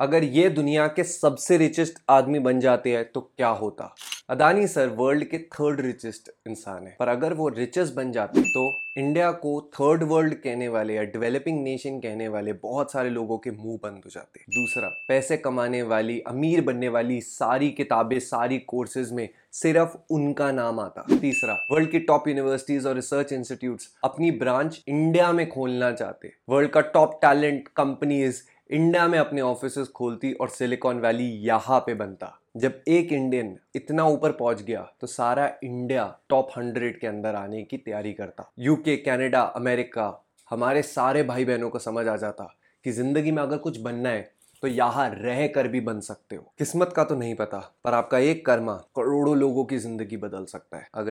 अगर ये दुनिया के सबसे रिचेस्ट आदमी बन जाते हैं तो क्या होता? अदानी सर वर्ल्ड के थर्ड रिचेस्ट इंसान है। पर अगर वो रिचेस्ट बन जाते तो इंडिया को थर्ड वर्ल्ड कहने वाले या डेवलपिंग नेशन कहने वाले बहुत सारे लोगों के मुँह बंद हो जाते दूसरा, पैसे कमाने वाली, अमीर बनने वाली सारी किताबें, सारी कोर्सेज में सिर्फ़ उनका नाम आता। तीसरा वर्ल्ड की टॉप यूनिवर्सिटीज और रिसर्च इंस्टीट्यूट्स अपनी ब्रांच इंडिया में खोलना चाहते वर्ल्ड का टॉप टैलेंट कंपनीज़ इंडिया में अपने ऑफ़िस खोलती और सिलिकॉन वैली यहाँ पे बनता। जब एक इंडियन इतना ऊपर पहुँच गया तो सारा इंडिया टॉप हंड्रेड के अंदर आने की तैयारी करता। यूके कनाडा अमेरिका हमारे सारे भाई बहनों को समझ आ जाता कि ज़िंदगी में अगर कुछ बनना है तो यहाँ रह कर भी बन सकते हो। किस्मत का तो नहीं पता, पर आपका एक कर्मा करोड़ों लोगों की ज़िंदगी बदल सकता है। अगर